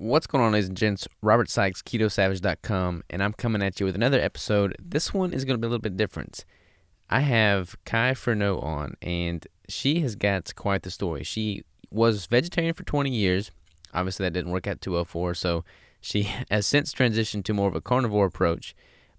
What's going on, ladies and gents? Robert Sykes, KetoSavage.com, and I'm coming at you with another episode. This one is going to be a little bit different. I have Ky Furneaux on, and she has got quite the story. She was vegetarian for 20 years. Obviously, that didn't work out too well for her, so she has since transitioned to more of a carnivore approach.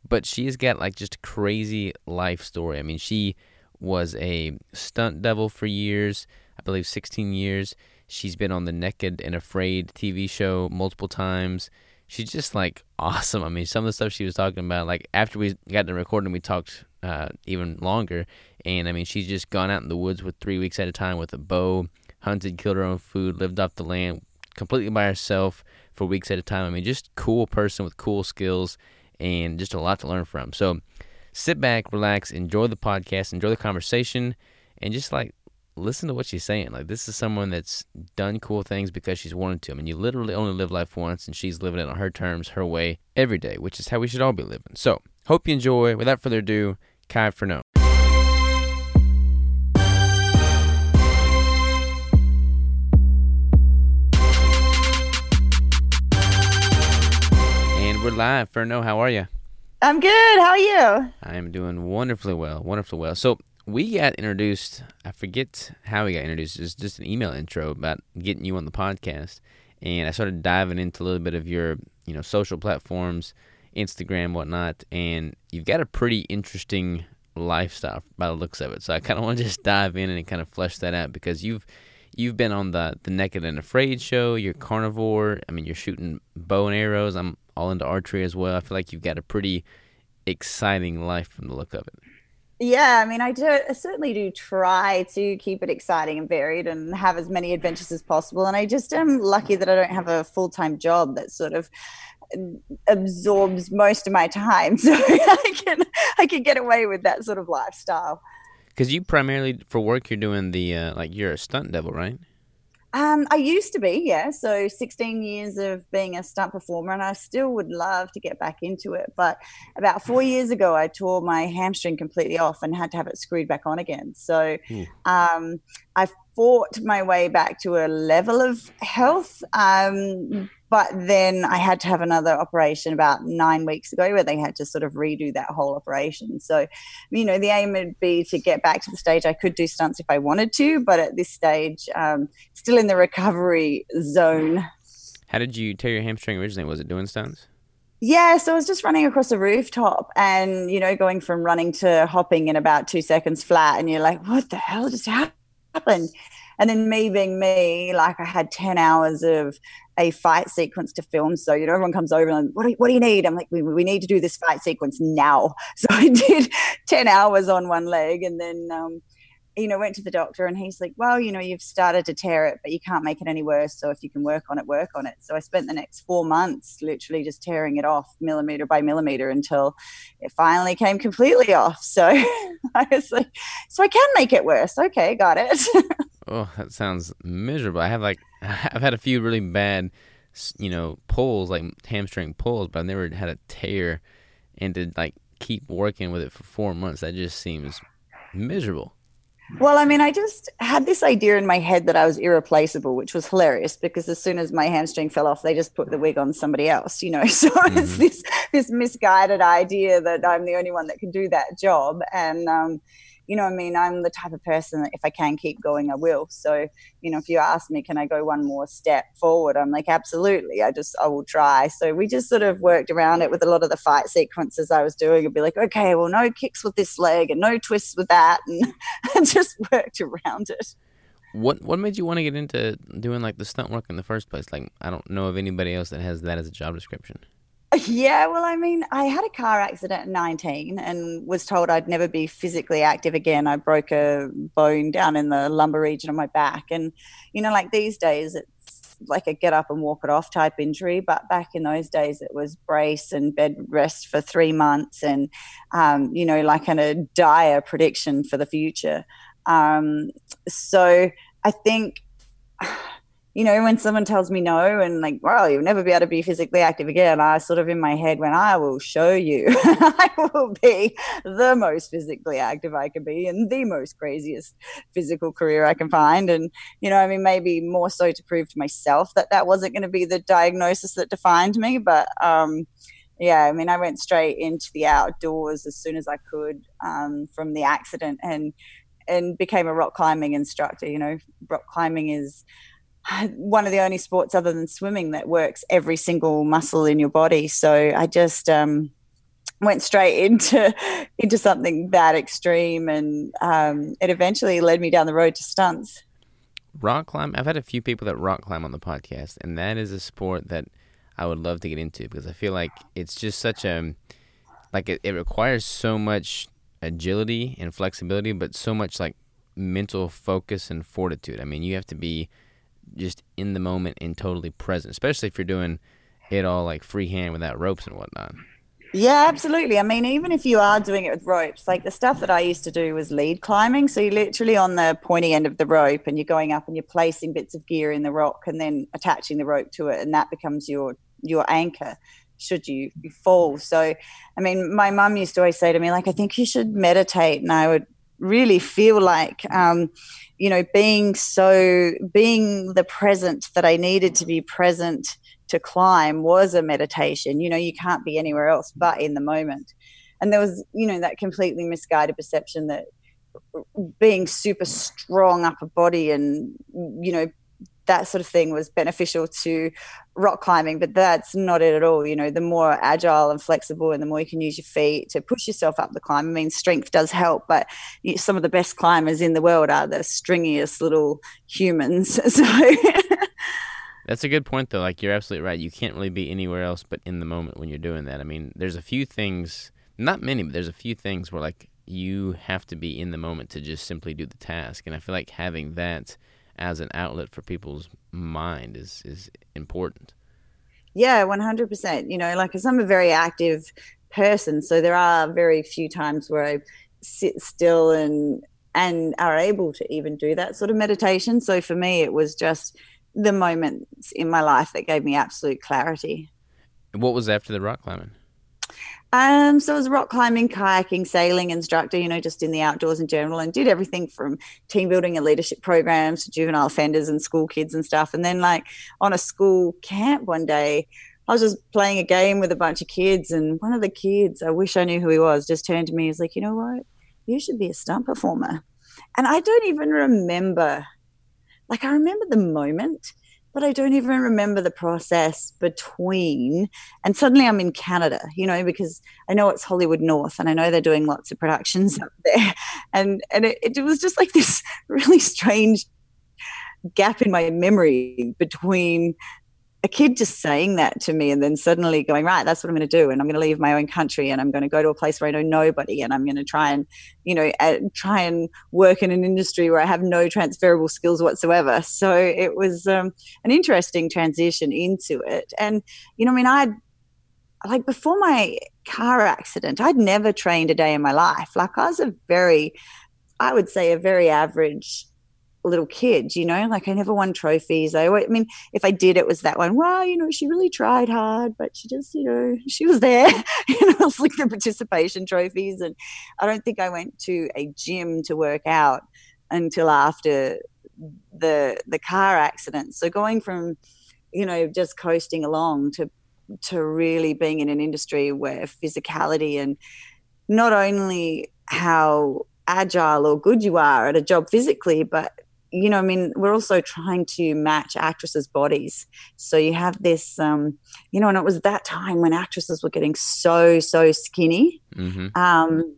But she has got like just a crazy life story. I mean, she was a stunt double for years, I believe 16 years. She's been on the Naked and Afraid TV show multiple times. She's just like awesome. I mean, some of the stuff she was talking about, like after we got the recording, we talked uh, even longer. And I mean, she's just gone out in the woods with three weeks at a time with a bow, hunted, killed her own food, lived off the land completely by herself for weeks at a time. I mean, just cool person with cool skills and just a lot to learn from. So sit back, relax, enjoy the podcast, enjoy the conversation, and just like listen to what she's saying. Like this is someone that's done cool things because she's wanted to. I mean, you literally only live life once, and she's living it on her terms, her way, every day, which is how we should all be living. So, hope you enjoy. Without further ado, Ky Furneaux. And we're live. Furneaux, how are you? I'm good. How are you? I am doing wonderfully well. Wonderfully well. So, we got introduced. I forget how we got introduced. It was just an email intro about getting you on the podcast, and I started diving into a little bit of your, you know, social platforms, Instagram, whatnot, and you've got a pretty interesting lifestyle by the looks of it. So I kind of want to just dive in and kind of flesh that out because you've you've been on the the Naked and Afraid show. You're carnivore. I mean, you're shooting bow and arrows. I'm all into archery as well. I feel like you've got a pretty exciting life from the look of it. Yeah, I mean, I do I certainly do try to keep it exciting and varied and have as many adventures as possible. And I just am lucky that I don't have a full time job that sort of absorbs most of my time, so I can I can get away with that sort of lifestyle. Because you primarily for work, you're doing the uh, like you're a stunt double, right? Um, I used to be, yeah. So 16 years of being a stunt performer, and I still would love to get back into it. But about four years ago, I tore my hamstring completely off and had to have it screwed back on again. So um, I fought my way back to a level of health. Um, but then I had to have another operation about nine weeks ago where they had to sort of redo that whole operation. So, you know, the aim would be to get back to the stage I could do stunts if I wanted to, but at this stage, um, still in the recovery zone. How did you tear your hamstring originally? Was it doing stunts? Yeah, so I was just running across a rooftop and, you know, going from running to hopping in about two seconds flat. And you're like, what the hell just happened? And then me being me, like I had 10 hours of a fight sequence to film. So, you know, everyone comes over and, what do you, what do you need? I'm like, we, we need to do this fight sequence now. So I did 10 hours on one leg and then, um, you know, went to the doctor and he's like, well, you know, you've started to tear it, but you can't make it any worse. So if you can work on it, work on it. So I spent the next four months literally just tearing it off millimeter by millimeter until it finally came completely off. So I was like, so I can make it worse. Okay, got it. oh, that sounds miserable. I have like, I've had a few really bad, you know, pulls, like hamstring pulls, but I've never had a tear and to like keep working with it for four months. That just seems miserable. Well, I mean, I just had this idea in my head that I was irreplaceable, which was hilarious because as soon as my hamstring fell off, they just put the wig on somebody else, you know. So mm-hmm. it's this this misguided idea that I'm the only one that can do that job, and um, you know, I mean, I'm the type of person that if I can keep going, I will. So, you know, if you ask me, can I go one more step forward? I'm like, absolutely. I just, I will try. So we just sort of worked around it with a lot of the fight sequences I was doing. I'd be like, okay, well, no kicks with this leg and no twists with that, and, and just worked around it. What what made you want to get into doing like the stunt work in the first place? Like, I don't know of anybody else that has that as a job description. Yeah, well, I mean, I had a car accident at 19 and was told I'd never be physically active again. I broke a bone down in the lumbar region of my back. And, you know, like these days, it's like a get up and walk it off type injury. But back in those days, it was brace and bed rest for three months and, um, you know, like a dire prediction for the future. Um, so I think you know, when someone tells me no and like, well, you'll never be able to be physically active again, I sort of in my head when I will show you, I will be the most physically active I can be and the most craziest physical career I can find. And, you know, I mean, maybe more so to prove to myself that that wasn't going to be the diagnosis that defined me. But, um, yeah, I mean, I went straight into the outdoors as soon as I could um, from the accident and and became a rock climbing instructor. You know, rock climbing is one of the only sports other than swimming that works every single muscle in your body. So I just um, went straight into into something that extreme, and um, it eventually led me down the road to stunts. Rock climb. I've had a few people that rock climb on the podcast, and that is a sport that I would love to get into because I feel like it's just such a like it, it requires so much agility and flexibility, but so much like mental focus and fortitude. I mean, you have to be just in the moment and totally present, especially if you're doing it all like freehand without ropes and whatnot. Yeah, absolutely. I mean, even if you are doing it with ropes, like the stuff that I used to do was lead climbing. So you're literally on the pointy end of the rope and you're going up and you're placing bits of gear in the rock and then attaching the rope to it, and that becomes your your anchor should you fall. So, I mean, my mum used to always say to me, like, I think you should meditate, and I would really feel like um, you know, being so, being the present that I needed to be present to climb was a meditation. You know, you can't be anywhere else but in the moment. And there was, you know, that completely misguided perception that being super strong upper body and, you know, that sort of thing was beneficial to rock climbing, but that's not it at all. You know, the more agile and flexible and the more you can use your feet to push yourself up the climb. I mean, strength does help, but some of the best climbers in the world are the stringiest little humans. So. That's a good point, though. Like, you're absolutely right. You can't really be anywhere else but in the moment when you're doing that. I mean, there's a few things, not many, but there's a few things where, like, you have to be in the moment to just simply do the task. And I feel like having that as an outlet for people's mind is is important. Yeah, one hundred percent. You know, like, I'm a very active person, so there are very few times where I sit still and and are able to even do that sort of meditation. So for me, it was just the moments in my life that gave me absolute clarity. What was after the rock climbing? Um, so I was rock climbing, kayaking, sailing instructor, you know, just in the outdoors in general, and did everything from team building and leadership programs to juvenile offenders and school kids and stuff. And then, like, on a school camp one day, I was just playing a game with a bunch of kids, and one of the kids, I wish I knew who he was, just turned to me. He's like, you know what? You should be a stunt performer. And I don't even remember, like, I remember the moment but I don't even remember the process between. And suddenly I'm in Canada, you know, because I know it's Hollywood North and I know they're doing lots of productions up there. And and it, it was just like this really strange gap in my memory between a kid just saying that to me and then suddenly going right that's what i'm going to do and i'm going to leave my own country and i'm going to go to a place where i know nobody and i'm going to try and you know try and work in an industry where i have no transferable skills whatsoever. So it was um, an interesting transition into it. And you know i mean i'd like before my car accident i'd never trained a day in my life. Like i was a very i would say a very average little kid, you know, like I never won trophies. I, I mean, if I did, it was that one. Well, you know, she really tried hard, but she just, you know, she was there. you know, it's like the participation trophies. And I don't think I went to a gym to work out until after the the car accident. So going from, you know, just coasting along to to really being in an industry where physicality and not only how agile or good you are at a job physically, but you know, I mean, we're also trying to match actresses' bodies. So you have this, um, you know, and it was that time when actresses were getting so, so skinny. Mm-hmm. Um,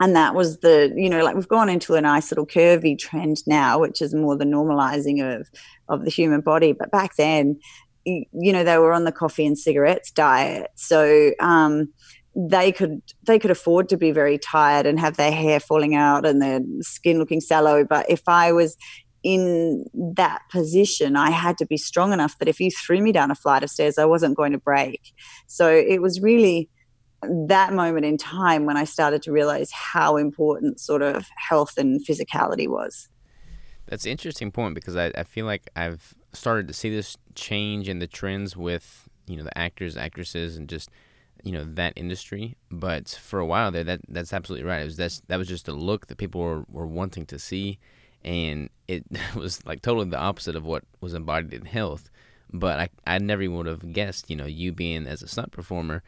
and that was the, you know, like we've gone into a nice little curvy trend now, which is more the normalizing of, of the human body. But back then, you, you know, they were on the coffee and cigarettes diet. So, um, they could they could afford to be very tired and have their hair falling out and their skin looking sallow. But if i was in that position i had to be strong enough that if you threw me down a flight of stairs i wasn't going to break. So it was really that moment in time when i started to realize how important sort of health and physicality was. That's an interesting point because I, I feel like I've started to see this change in the trends with you know the actors, actresses, and just you know that industry. But for a while there, that that's absolutely right. It was that's that was just a look that people were, were wanting to see, and it was like totally the opposite of what was embodied in health. But I I never would have guessed you know you being as a stunt performer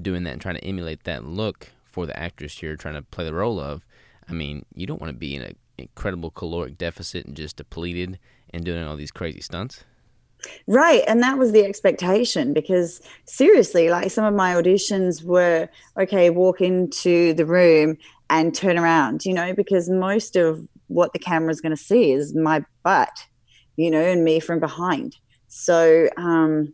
doing that and trying to emulate that look for the actress you're trying to play the role of. I mean, you don't want to be in an incredible caloric deficit and just depleted and doing all these crazy stunts. Right. And that was the expectation because seriously, like some of my auditions were okay, walk into the room and turn around, you know, because most of what the camera is going to see is my butt, you know, and me from behind. So, um,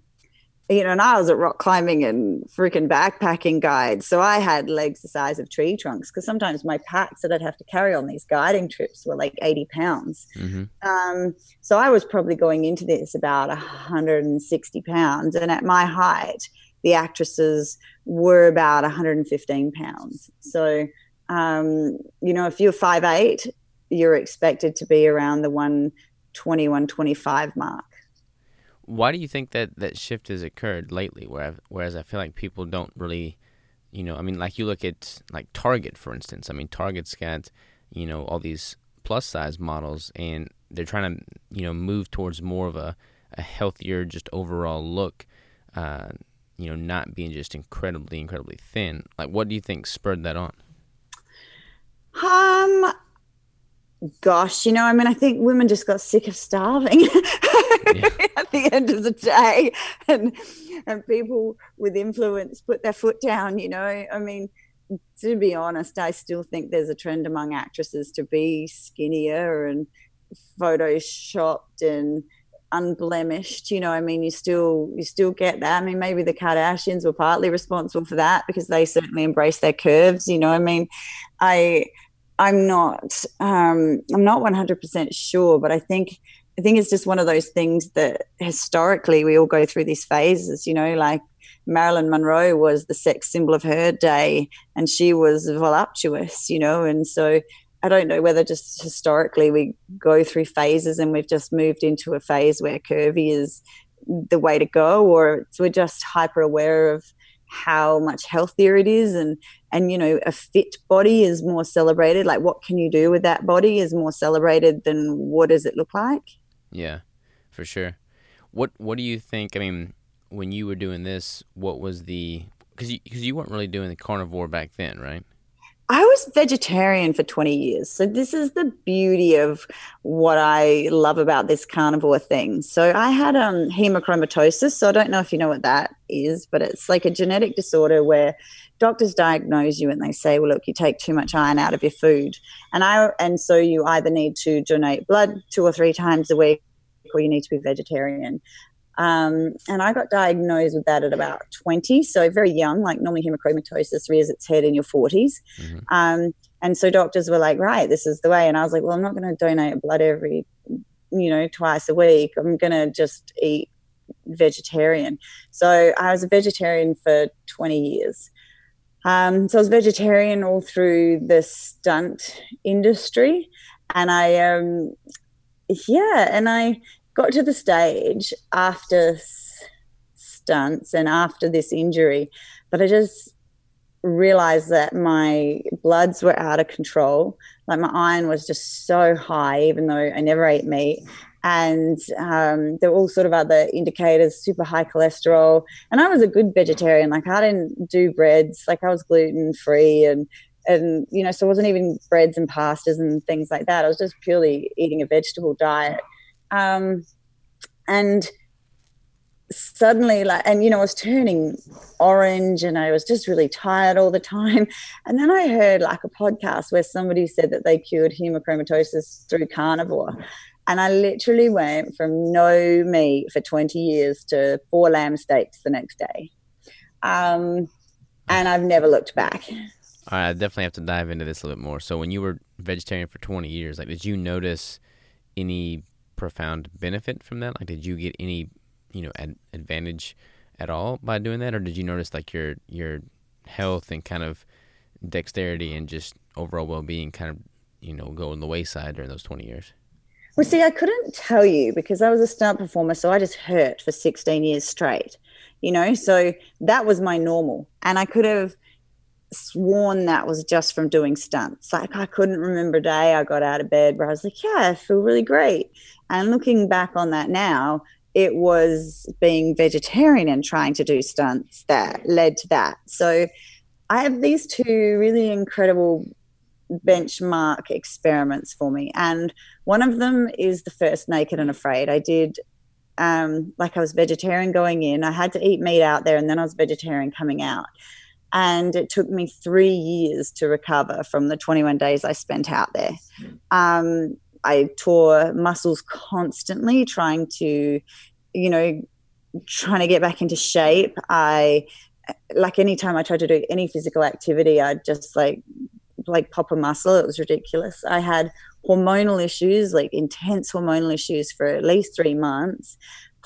you know, and I was at rock climbing and freaking backpacking guides. So I had legs the size of tree trunks because sometimes my packs that I'd have to carry on these guiding trips were like 80 pounds. Mm-hmm. Um, so I was probably going into this about 160 pounds. And at my height, the actresses were about 115 pounds. So, um, you know, if you're 5'8, you're expected to be around the 120, 125 mark why do you think that that shift has occurred lately? Where whereas I feel like people don't really, you know, I mean, like you look at like Target for instance. I mean, Target's got you know all these plus size models, and they're trying to you know move towards more of a a healthier, just overall look. Uh, you know, not being just incredibly, incredibly thin. Like, what do you think spurred that on? Um, gosh, you know, I mean, I think women just got sick of starving yeah. at the end of the day, and and people with influence put their foot down. You know, I mean, to be honest, I still think there's a trend among actresses to be skinnier and photoshopped and unblemished you know i mean you still you still get that i mean maybe the kardashians were partly responsible for that because they certainly embrace their curves you know i mean i I'm not um, I'm not 100% sure, but I think I think it's just one of those things that historically we all go through these phases. You know, like Marilyn Monroe was the sex symbol of her day, and she was voluptuous. You know, and so I don't know whether just historically we go through phases and we've just moved into a phase where curvy is the way to go, or we're just hyper aware of how much healthier it is and and you know a fit body is more celebrated like what can you do with that body is more celebrated than what does it look like? Yeah for sure. What what do you think i mean when you were doing this what was the because you, cause you weren't really doing the carnivore back then right I was vegetarian for 20 years. So, this is the beauty of what I love about this carnivore thing. So, I had um, hemochromatosis. So, I don't know if you know what that is, but it's like a genetic disorder where doctors diagnose you and they say, well, look, you take too much iron out of your food. And, I, and so, you either need to donate blood two or three times a week or you need to be vegetarian. Um, and I got diagnosed with that at about 20, so very young. Like normally, hemochromatosis rears its head in your 40s. Mm-hmm. Um, and so doctors were like, right, this is the way. And I was like, well, I'm not going to donate blood every, you know, twice a week. I'm going to just eat vegetarian. So I was a vegetarian for 20 years. Um, so I was vegetarian all through the stunt industry. And I, um, yeah, and I got to the stage after stunts and after this injury but I just realized that my bloods were out of control. Like my iron was just so high, even though I never ate meat. And um, there were all sort of other indicators, super high cholesterol. And I was a good vegetarian. Like I didn't do breads. Like I was gluten free and and you know, so it wasn't even breads and pastas and things like that. I was just purely eating a vegetable diet. Um, and suddenly like and you know i was turning orange and i was just really tired all the time. And then i heard like a podcast where somebody said that they cured hemochromatosis through carnivore. And i literally went from no meat for 20 years to four lamb steaks the next day. Um, and i've never looked back. All right i definitely have to dive into this a little bit more. So when you were vegetarian for 20 years like did you notice any profound benefit from that? Like, did you get any, you know, ad- advantage at all by doing that, or did you notice like your your health and kind of dexterity and just overall well being kind of, you know, go on the wayside during those twenty years? Well, see, I couldn't tell you because I was a stunt performer, so I just hurt for 16 years straight, you know? So that was my normal. And I could have sworn that was just from doing stunts. Like I couldn't remember a day I got out of bed where I was like, yeah, I feel really great. And looking back on that now, it was being vegetarian and trying to do stunts that led to that. So I have these two really incredible benchmark experiments for me. And one of them is the first Naked and Afraid. I did, um, like, I was vegetarian going in. I had to eat meat out there, and then I was vegetarian coming out. And it took me three years to recover from the 21 days I spent out there. Um, I tore muscles constantly, trying to, you know, trying to get back into shape. I, like, anytime I tried to do any physical activity, I'd just like like pop a muscle. It was ridiculous. I had hormonal issues, like intense hormonal issues for at least three months.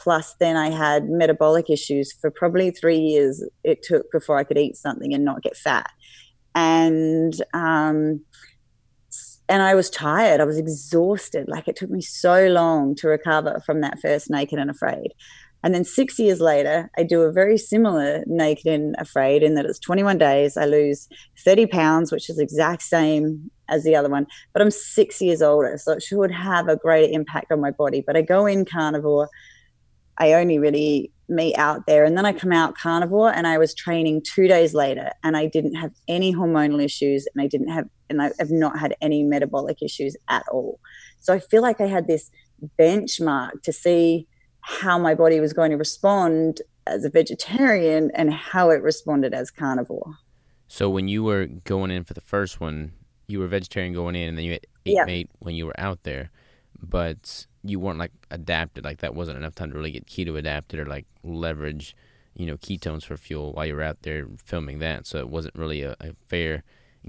Plus, then I had metabolic issues for probably three years. It took before I could eat something and not get fat. And, um, and I was tired. I was exhausted. Like it took me so long to recover from that first naked and afraid. And then six years later, I do a very similar Naked and Afraid in that it's 21 days. I lose 30 pounds, which is exact same as the other one, but I'm six years older. So it should have a greater impact on my body. But I go in carnivore. I only really meat out there. And then I come out carnivore and I was training two days later and I didn't have any hormonal issues and I didn't have, and I have not had any metabolic issues at all. So I feel like I had this benchmark to see how my body was going to respond as a vegetarian and how it responded as carnivore. So when you were going in for the first one, you were vegetarian going in, and then you ate yeah. meat when you were out there, but you weren't like adapted. Like that wasn't enough time to really get keto adapted or like leverage, you know, ketones for fuel while you were out there filming that. So it wasn't really a, a fair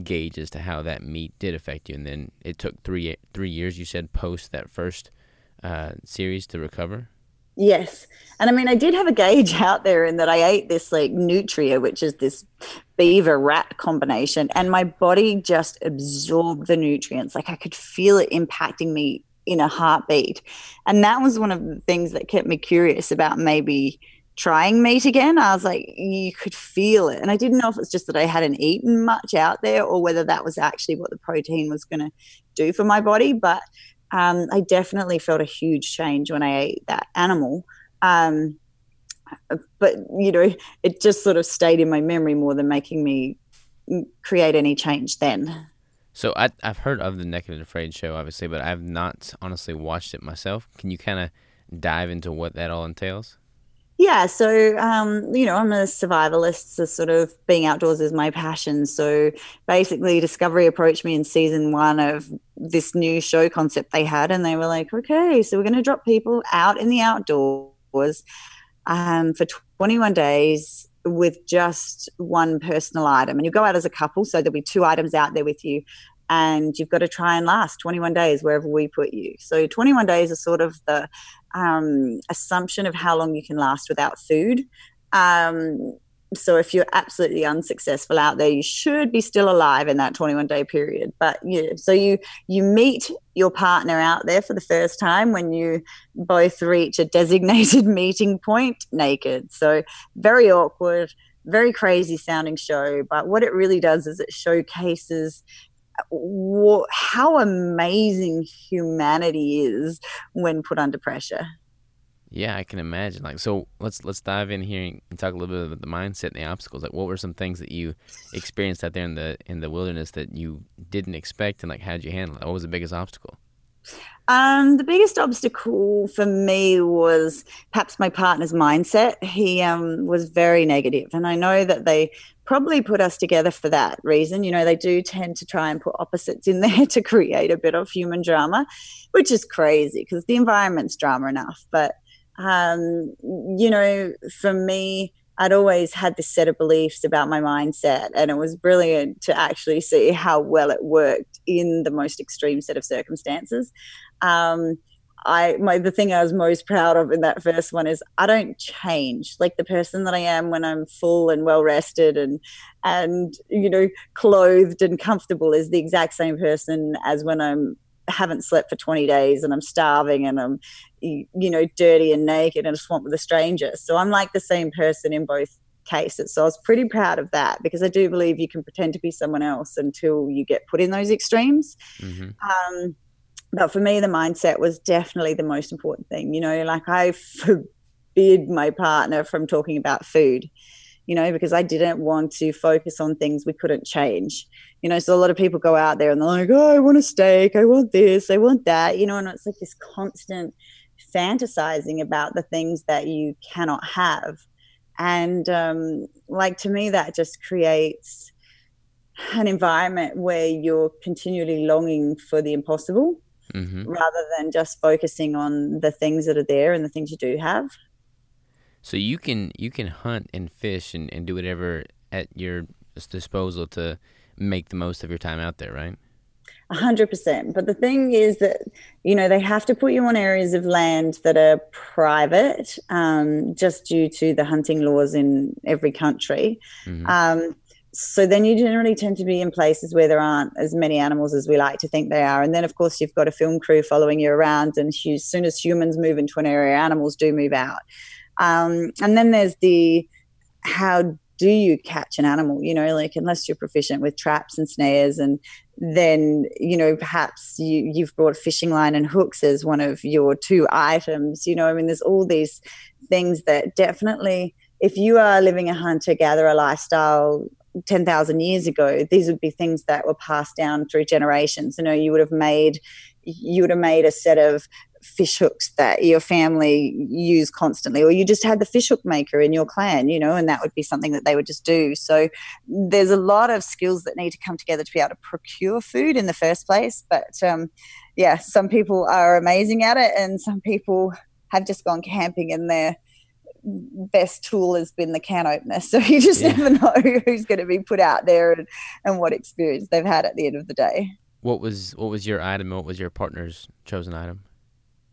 gauge as to how that meat did affect you. And then it took three three years. You said post that first uh, series to recover. Yes. And I mean, I did have a gauge out there in that I ate this like nutria, which is this beaver rat combination, and my body just absorbed the nutrients. Like I could feel it impacting me in a heartbeat. And that was one of the things that kept me curious about maybe trying meat again. I was like, you could feel it. And I didn't know if it's just that I hadn't eaten much out there or whether that was actually what the protein was going to do for my body. But um, I definitely felt a huge change when I ate that animal. Um, but you know, it just sort of stayed in my memory more than making me create any change then. So I, have heard of the Naked and Afraid show, obviously, but I've not honestly watched it myself. Can you kind of dive into what that all entails? Yeah, so um, you know, I'm a survivalist, so sort of being outdoors is my passion. So basically, Discovery approached me in season one of this new show concept they had, and they were like, "Okay, so we're going to drop people out in the outdoors um, for 21 days with just one personal item, and you go out as a couple, so there'll be two items out there with you." And you've got to try and last 21 days wherever we put you. So 21 days is sort of the um, assumption of how long you can last without food. Um, so if you're absolutely unsuccessful out there, you should be still alive in that 21 day period. But yeah, so you you meet your partner out there for the first time when you both reach a designated meeting point naked. So very awkward, very crazy sounding show. But what it really does is it showcases uh, how amazing humanity is when put under pressure. Yeah, I can imagine. Like, so let's let's dive in here and talk a little bit about the mindset and the obstacles. Like, what were some things that you experienced out there in the in the wilderness that you didn't expect, and like, how'd you handle it? What was the biggest obstacle? Um, the biggest obstacle for me was perhaps my partner's mindset. He um, was very negative, and I know that they probably put us together for that reason. You know, they do tend to try and put opposites in there to create a bit of human drama, which is crazy because the environment's drama enough. But um, you know, for me, I'd always had this set of beliefs about my mindset, and it was brilliant to actually see how well it worked in the most extreme set of circumstances. Um, I my the thing I was most proud of in that first one is I don't change. Like the person that I am when I'm full and well rested and and you know clothed and comfortable is the exact same person as when I'm haven't slept for 20 days and I'm starving and I'm, you know, dirty and naked in a swamp with a stranger. So I'm like the same person in both cases. So I was pretty proud of that because I do believe you can pretend to be someone else until you get put in those extremes. Mm-hmm. Um, but for me, the mindset was definitely the most important thing. You know, like I forbid my partner from talking about food you know, because I didn't want to focus on things we couldn't change. You know, so a lot of people go out there and they're like, oh, I want a steak, I want this, I want that, you know, and it's like this constant fantasizing about the things that you cannot have. And um, like to me, that just creates an environment where you're continually longing for the impossible mm-hmm. rather than just focusing on the things that are there and the things you do have. So you can you can hunt and fish and, and do whatever at your disposal to make the most of your time out there, right? A hundred percent. But the thing is that you know they have to put you on areas of land that are private, um, just due to the hunting laws in every country. Mm-hmm. Um, so then you generally tend to be in places where there aren't as many animals as we like to think they are. And then, of course, you've got a film crew following you around. And as soon as humans move into an area, animals do move out. Um, and then there's the how do you catch an animal? You know, like unless you're proficient with traps and snares, and then you know perhaps you you've brought fishing line and hooks as one of your two items. You know, I mean, there's all these things that definitely, if you are living a hunter gatherer lifestyle 10,000 years ago, these would be things that were passed down through generations. You know, you would have made you would have made a set of fish hooks that your family use constantly or you just had the fish hook maker in your clan you know and that would be something that they would just do. So there's a lot of skills that need to come together to be able to procure food in the first place but um, yeah some people are amazing at it and some people have just gone camping and their best tool has been the can opener. So you just yeah. never know who's going to be put out there and, and what experience they've had at the end of the day. What was what was your item what was your partner's chosen item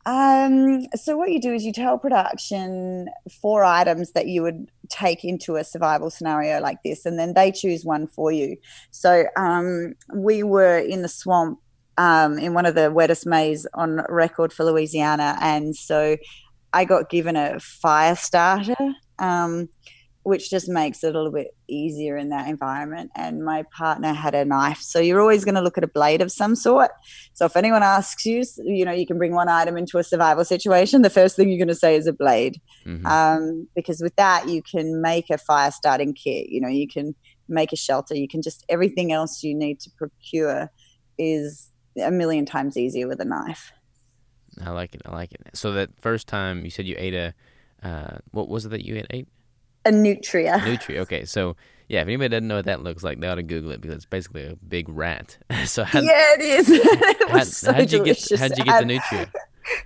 um, so what you do is you tell production four items that you would take into a survival scenario like this, and then they choose one for you. So um, we were in the swamp um, in one of the wettest Mays on record for Louisiana, and so I got given a fire starter. Which just makes it a little bit easier in that environment. And my partner had a knife. So you're always going to look at a blade of some sort. So if anyone asks you, you know, you can bring one item into a survival situation, the first thing you're going to say is a blade. Mm-hmm. Um, because with that, you can make a fire starting kit, you know, you can make a shelter, you can just everything else you need to procure is a million times easier with a knife. I like it. I like it. So that first time you said you ate a, uh, what was it that you ate? A nutria. Nutria. Okay, so yeah, if anybody doesn't know what that looks like, they ought to Google it because it's basically a big rat. so how, yeah, it is. it how, so how'd you get how'd you get the nutria?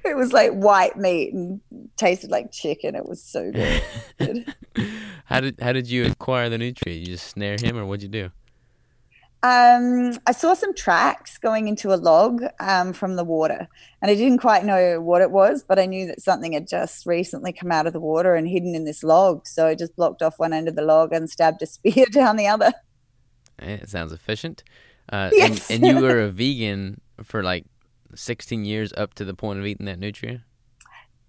It was like white meat and tasted like chicken. It was so good. how did how did you acquire the nutria? You just snare him, or what'd you do? Um, I saw some tracks going into a log um, from the water, and I didn't quite know what it was, but I knew that something had just recently come out of the water and hidden in this log. So I just blocked off one end of the log and stabbed a spear down the other. It sounds efficient. Uh, yes. and, and you were a vegan for like 16 years up to the point of eating that nutria?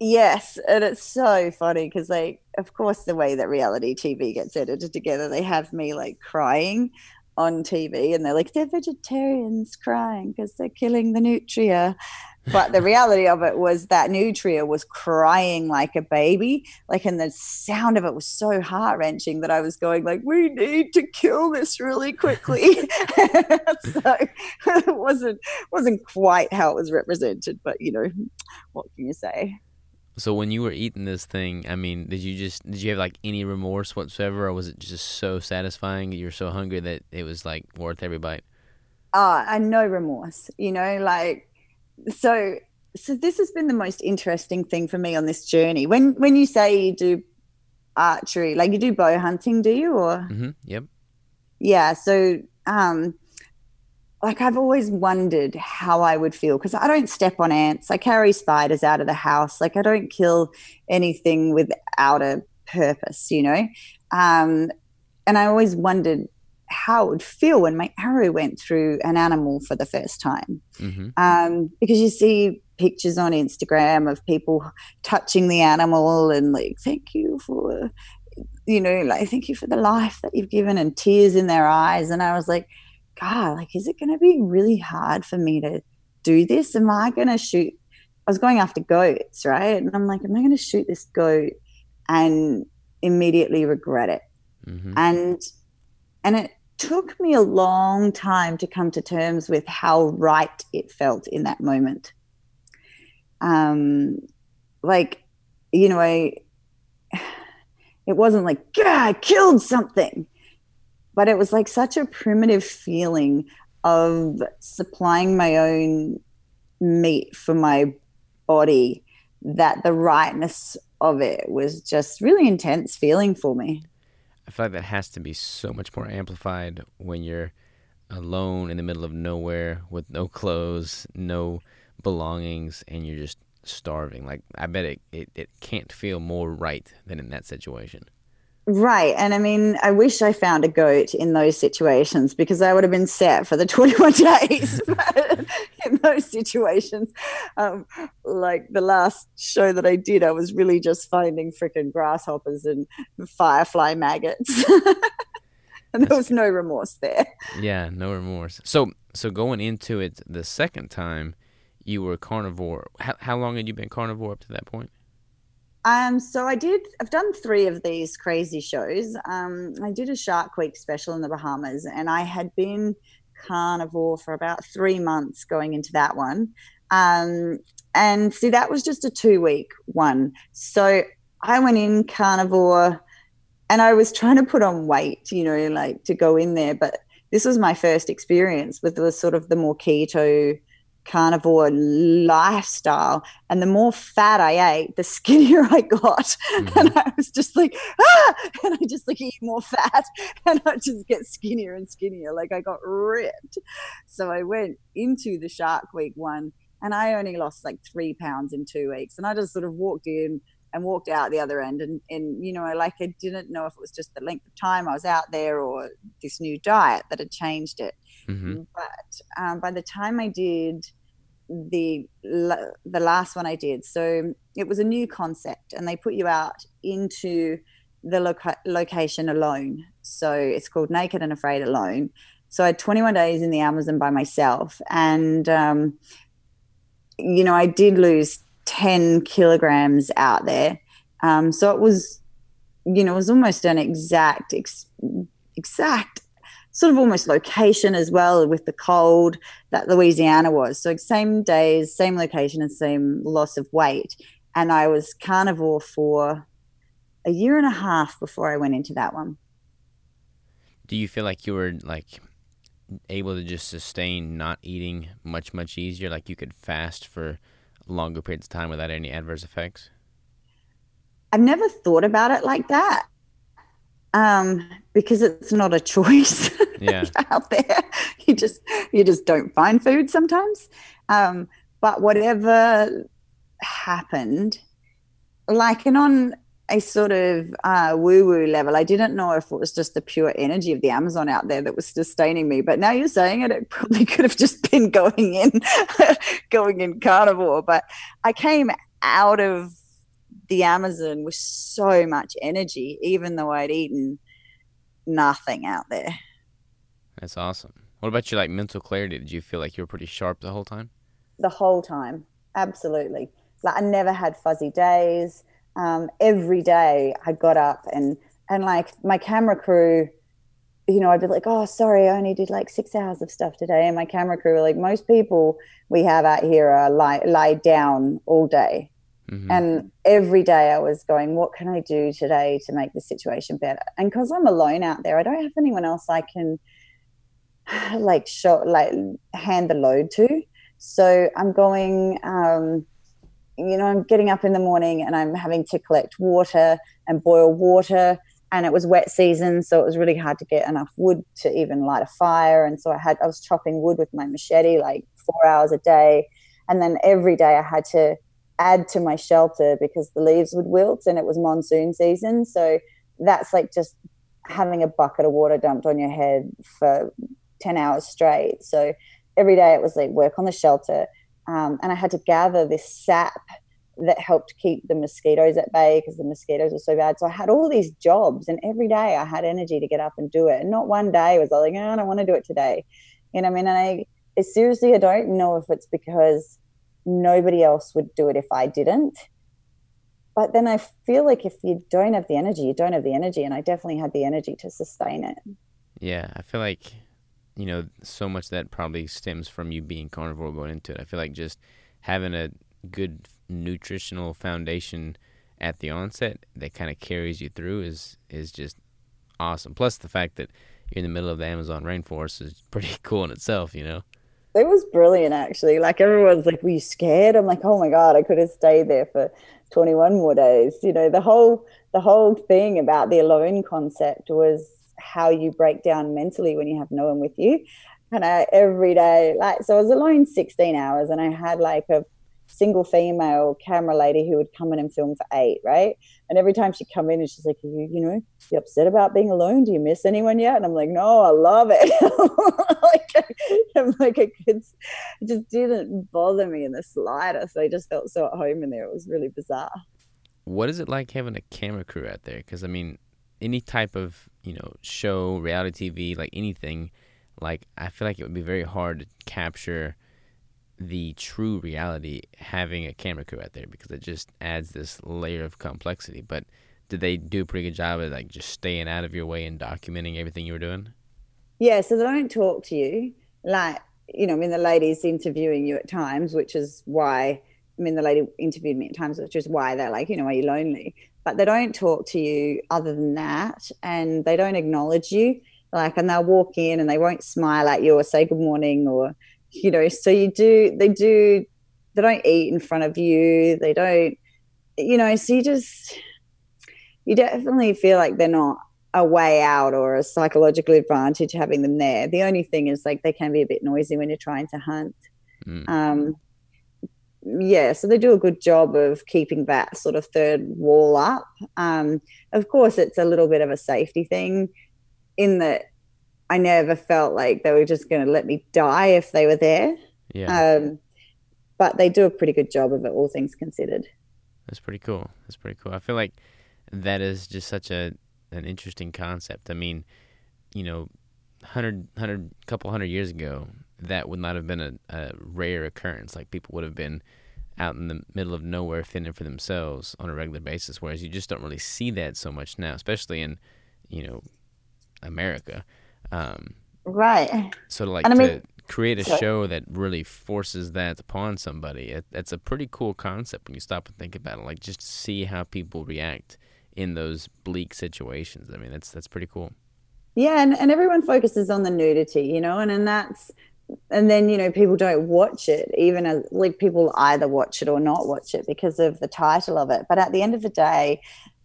Yes, and it's so funny because, like, of course, the way that reality TV gets edited together, they have me like crying on TV and they're like, they're vegetarians crying because they're killing the nutria. But the reality of it was that nutria was crying like a baby, like, and the sound of it was so heart wrenching that I was going like, we need to kill this really quickly. so it wasn't wasn't quite how it was represented, but you know, what can you say? So when you were eating this thing, I mean, did you just did you have like any remorse whatsoever, or was it just so satisfying? You were so hungry that it was like worth every bite. Ah, uh, and no remorse. You know, like so. So this has been the most interesting thing for me on this journey. When when you say you do archery, like you do bow hunting, do you? Or mm-hmm, yep. Yeah. So um, like I've always wondered how I would feel because I don't step on ants. I carry spiders out of the house. Like I don't kill anything without a purpose, you know. Um, and I always wondered how it would feel when my arrow went through an animal for the first time. Mm-hmm. Um, because you see pictures on Instagram of people touching the animal and like, thank you for, you know, like, thank you for the life that you've given and tears in their eyes. And I was like, God, like, is it going to be really hard for me to do this? Am I going to shoot? I was going after goats, right? And I'm like, am I going to shoot this goat and immediately regret it? Mm-hmm. And and it took me a long time to come to terms with how right it felt in that moment. Um, like, you know, I it wasn't like, yeah, I killed something but it was like such a primitive feeling of supplying my own meat for my body that the rightness of it was just really intense feeling for me. I feel like that has to be so much more amplified when you're alone in the middle of nowhere with no clothes, no belongings, and you're just starving. Like I bet it, it, it can't feel more right than in that situation. Right. And I mean, I wish I found a goat in those situations because I would have been set for the 21 days. but in those situations, um, like the last show that I did, I was really just finding freaking grasshoppers and firefly maggots. and there was no remorse there. Yeah, no remorse. So, so going into it the second time, you were carnivore. How, how long had you been carnivore up to that point? Um, so I did. I've done three of these crazy shows. Um, I did a Shark Week special in the Bahamas, and I had been carnivore for about three months going into that one. Um, and see, that was just a two week one. So I went in carnivore, and I was trying to put on weight, you know, like to go in there. But this was my first experience with the sort of the more keto carnivore lifestyle. And the more fat I ate, the skinnier I got. Mm-hmm. And I was just like, ah! And I just like eat more fat and I just get skinnier and skinnier. Like I got ripped. So I went into the Shark Week one and I only lost like three pounds in two weeks. And I just sort of walked in and walked out the other end and, and you know like i didn't know if it was just the length of time i was out there or this new diet that had changed it mm-hmm. but um, by the time i did the the last one I did. So it was a new concept, and they put you out into the loca- location alone. So it's called Naked and Afraid Alone. So I had 21 days in the Amazon by myself, and um, you know I did lose 10 kilograms out there. Um, so it was, you know, it was almost an exact ex- exact sort of almost location as well with the cold that Louisiana was. So same days, same location, and same loss of weight. And I was carnivore for a year and a half before I went into that one. Do you feel like you were like able to just sustain not eating much much easier? Like you could fast for longer periods of time without any adverse effects? I've never thought about it like that um, because it's not a choice yeah. out there. You just you just don't find food sometimes. Um, but whatever happened, like and on a sort of uh, woo woo level, I didn't know if it was just the pure energy of the Amazon out there that was sustaining me. But now you're saying it, it probably could have just been going in, going in carnivore. But I came out of the Amazon with so much energy, even though I'd eaten nothing out there. That's awesome. What about your like mental clarity? Did you feel like you were pretty sharp the whole time? The whole time, absolutely. Like I never had fuzzy days. Um, every day I got up and and like my camera crew, you know, I'd be like, oh, sorry, I only did like six hours of stuff today. And my camera crew, were like most people we have out here, are lie lie down all day. Mm-hmm. And every day I was going, what can I do today to make the situation better? And because I'm alone out there, I don't have anyone else I can like show, like hand the load to. So I'm going, um, you know, I'm getting up in the morning and I'm having to collect water and boil water. And it was wet season, so it was really hard to get enough wood to even light a fire. And so I had, I was chopping wood with my machete like four hours a day. And then every day I had to add to my shelter because the leaves would wilt and it was monsoon season. So that's like just having a bucket of water dumped on your head for 10 hours straight. So every day it was like work on the shelter. Um, and I had to gather this sap that helped keep the mosquitoes at bay because the mosquitoes were so bad. So I had all these jobs, and every day I had energy to get up and do it. And not one day was I like, oh, I don't want to do it today. You know, I mean, and I seriously, I don't know if it's because nobody else would do it if I didn't. But then I feel like if you don't have the energy, you don't have the energy. And I definitely had the energy to sustain it. Yeah, I feel like, you know, so much that probably stems from you being carnivore going into it. I feel like just having a good nutritional foundation at the onset that kind of carries you through is is just awesome. Plus the fact that you're in the middle of the Amazon rainforest is pretty cool in itself, you know. It was brilliant actually. Like everyone's like, Were you scared? I'm like, Oh my god, I could have stayed there for 21 more days. You know, the whole the whole thing about the alone concept was how you break down mentally when you have no one with you. And I, every day, like, so I was alone 16 hours and I had like a single female camera lady who would come in and film for eight, right? And every time she'd come in and she's like, you, you know, you upset about being alone? Do you miss anyone yet? And I'm like, no, I love it. like, I'm like, it, it just didn't bother me in the slightest. I just felt so at home in there. It was really bizarre. What is it like having a camera crew out there? Because I mean, any type of you know show, reality TV, like anything, like I feel like it would be very hard to capture the true reality having a camera crew out there because it just adds this layer of complexity. But did they do a pretty good job of like just staying out of your way and documenting everything you were doing? Yeah, so they don't talk to you. Like, you know, I mean, the lady's interviewing you at times, which is why, I mean, the lady interviewed me at times, which is why they're like, you know, are you lonely? But they don't talk to you other than that. And they don't acknowledge you. Like, and they'll walk in and they won't smile at you or say good morning or, you know so you do they do they don't eat in front of you they don't you know so you just you definitely feel like they're not a way out or a psychological advantage having them there the only thing is like they can be a bit noisy when you're trying to hunt mm. um yeah so they do a good job of keeping that sort of third wall up um of course it's a little bit of a safety thing in that I never felt like they were just going to let me die if they were there. Yeah. Um, but they do a pretty good job of it, all things considered. That's pretty cool. That's pretty cool. I feel like that is just such a an interesting concept. I mean, you know, hundred hundred couple hundred years ago, that would not have been a, a rare occurrence. Like people would have been out in the middle of nowhere fending for themselves on a regular basis, whereas you just don't really see that so much now, especially in, you know, America. Um, right. So to like and to I mean, create a sorry. show that really forces that upon somebody, it, it's a pretty cool concept when you stop and think about it. Like just see how people react in those bleak situations. I mean, that's that's pretty cool. Yeah, and, and everyone focuses on the nudity, you know, and, and that's and then you know people don't watch it even as like people either watch it or not watch it because of the title of it but at the end of the day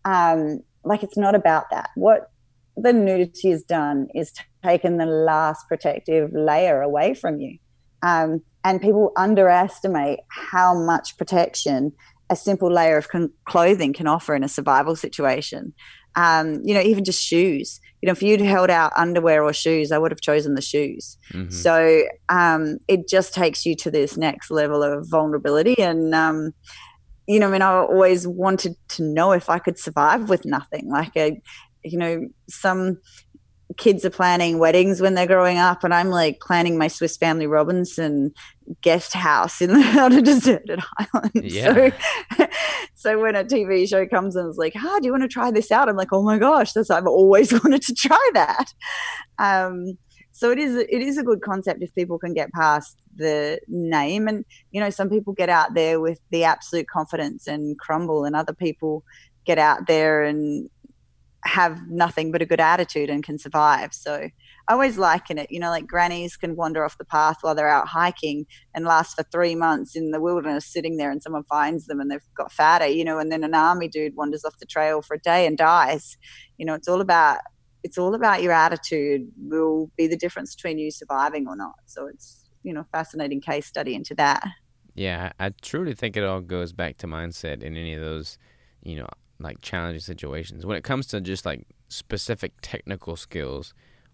um like it's not about that what the nudity has done is taken the last protective layer away from you. Um, and people underestimate how much protection a simple layer of con- clothing can offer in a survival situation. Um, you know, even just shoes. You know, if you'd held out underwear or shoes, I would have chosen the shoes. Mm-hmm. So um, it just takes you to this next level of vulnerability. And, um, you know, I mean, I always wanted to know if I could survive with nothing. Like, a, you know, some kids are planning weddings when they're growing up, and I'm like planning my Swiss Family Robinson guest house in the, on a deserted island. Yeah. So, so when a TV show comes and it's like, "Ah, do you want to try this out?" I'm like, "Oh my gosh, this I've always wanted to try that." Um, so it is it is a good concept if people can get past the name, and you know, some people get out there with the absolute confidence and crumble, and other people get out there and have nothing but a good attitude and can survive. So I always liken it, you know, like grannies can wander off the path while they're out hiking and last for three months in the wilderness sitting there and someone finds them and they've got fatter, you know, and then an army dude wanders off the trail for a day and dies. You know, it's all about it's all about your attitude will be the difference between you surviving or not. So it's, you know, fascinating case study into that. Yeah, I truly think it all goes back to mindset in any of those, you know, like challenging situations. When it comes to just like specific technical skills,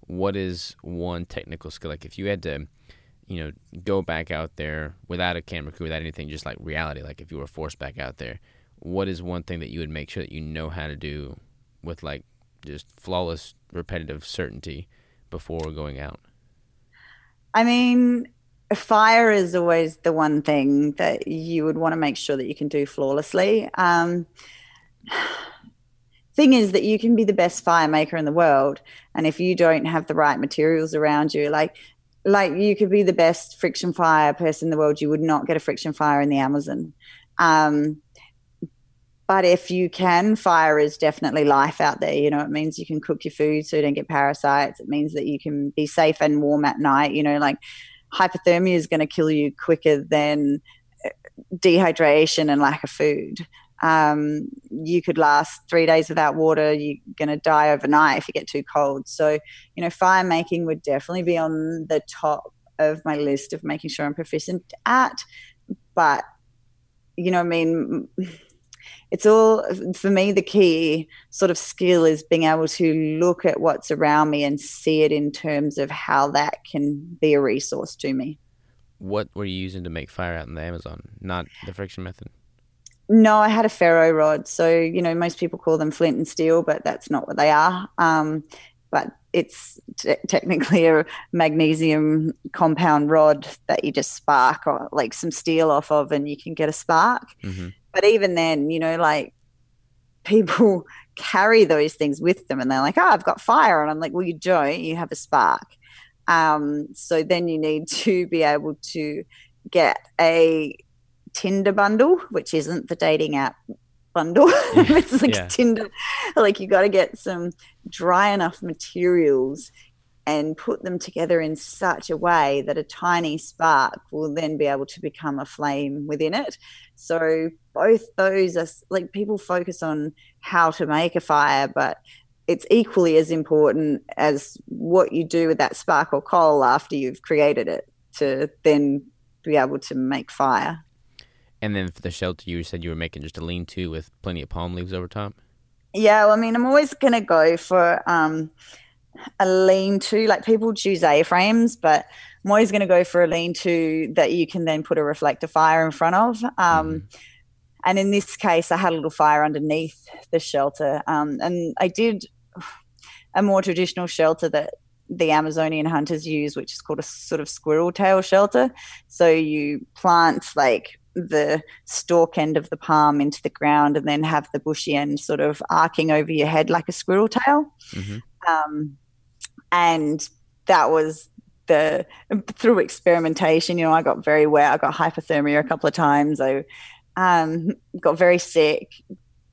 what is one technical skill? Like if you had to, you know, go back out there without a camera crew, without anything, just like reality, like if you were forced back out there, what is one thing that you would make sure that you know how to do with like just flawless, repetitive certainty before going out? I mean, fire is always the one thing that you would want to make sure that you can do flawlessly. Um, thing is that you can be the best fire maker in the world, and if you don't have the right materials around you, like like you could be the best friction fire person in the world, you would not get a friction fire in the Amazon. Um, but if you can, fire is definitely life out there. You know, it means you can cook your food so you don't get parasites. It means that you can be safe and warm at night. You know, like hypothermia is going to kill you quicker than uh, dehydration and lack of food. Um, you could last three days without water. You're going to die overnight if you get too cold. So, you know, fire making would definitely be on the top of my list of making sure I'm proficient at. But, you know, I mean, it's all for me the key sort of skill is being able to look at what's around me and see it in terms of how that can be a resource to me what were you using to make fire out in the amazon not the friction method no i had a ferro rod. So you know most people call them flint and steel but that's not what they are. Um, but it's t- technically a magnesium compound rod that you just spark or like some steel off of and you can get a spark. Mm-hmm. But even then, you know, like people carry those things with them and they're like, oh, I've got fire. And I'm like, well, you don't, you have a spark. Um, so then you need to be able to get a Tinder bundle, which isn't the dating app bundle. Yeah. it's like yeah. Tinder. Like you got to get some dry enough materials and put them together in such a way that a tiny spark will then be able to become a flame within it. So both those are like people focus on how to make a fire, but it's equally as important as what you do with that spark or coal after you've created it to then be able to make fire. And then for the shelter, you said you were making just a lean-to with plenty of palm leaves over top. Yeah, well, I mean, I'm always gonna go for um, a lean to like people choose A frames, but I'm always going to go for a lean to that you can then put a reflector fire in front of. Um, mm. And in this case, I had a little fire underneath the shelter. Um, and I did a more traditional shelter that the Amazonian hunters use, which is called a sort of squirrel tail shelter. So you plant like the stalk end of the palm into the ground and then have the bushy end sort of arcing over your head like a squirrel tail. Mm-hmm. Um, and that was the through experimentation. You know, I got very wet. I got hypothermia a couple of times. I um, got very sick,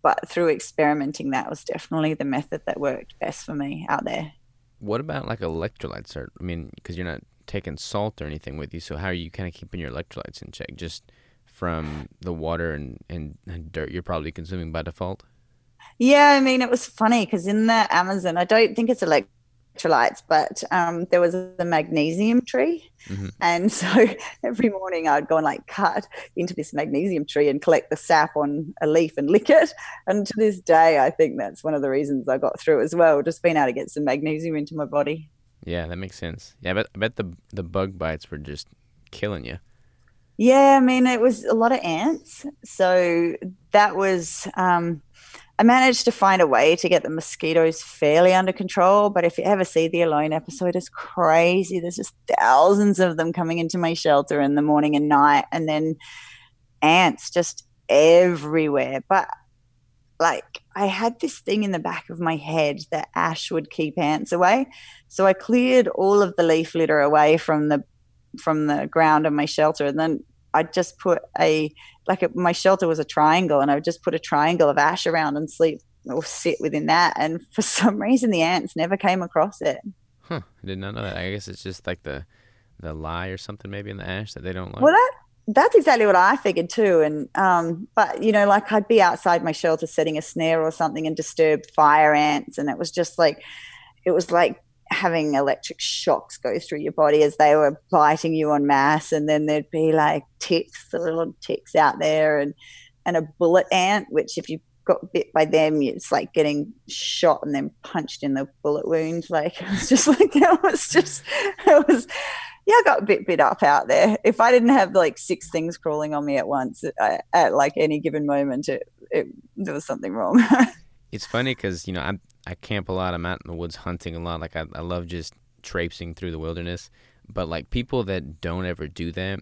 but through experimenting, that was definitely the method that worked best for me out there. What about like electrolytes? Are, I mean, because you're not taking salt or anything with you, so how are you kind of keeping your electrolytes in check? Just from the water and, and dirt you're probably consuming by default? Yeah, I mean, it was funny because in the Amazon, I don't think it's electrolytes, but um, there was a magnesium tree. Mm-hmm. And so every morning I'd go and like cut into this magnesium tree and collect the sap on a leaf and lick it. And to this day, I think that's one of the reasons I got through as well, just being able to get some magnesium into my body. Yeah, that makes sense. Yeah, I bet, I bet the, the bug bites were just killing you. Yeah, I mean, it was a lot of ants. So that was, um, I managed to find a way to get the mosquitoes fairly under control. But if you ever see the Alone episode, it's crazy. There's just thousands of them coming into my shelter in the morning and night, and then ants just everywhere. But like, I had this thing in the back of my head that ash would keep ants away. So I cleared all of the leaf litter away from the from the ground of my shelter. And then I'd just put a like a, my shelter was a triangle, and I would just put a triangle of ash around and sleep or sit within that. And for some reason, the ants never came across it. Huh? I did not know that. I guess it's just like the the lye or something maybe in the ash that they don't like. Well, that that's exactly what I figured too. And um, but you know, like I'd be outside my shelter setting a snare or something and disturb fire ants, and it was just like it was like having electric shocks go through your body as they were biting you en masse. And then there'd be like ticks, the little ticks out there, and and a bullet ant, which if you got bit by them, it's like getting shot and then punched in the bullet wound. Like it was just like that was just it was yeah, I got a bit bit up out there. If I didn't have like six things crawling on me at once at, at like any given moment, it, it there was something wrong. it's funny because you know I I camp a lot. I'm out in the woods hunting a lot. Like I I love just traipsing through the wilderness. But like people that don't ever do that,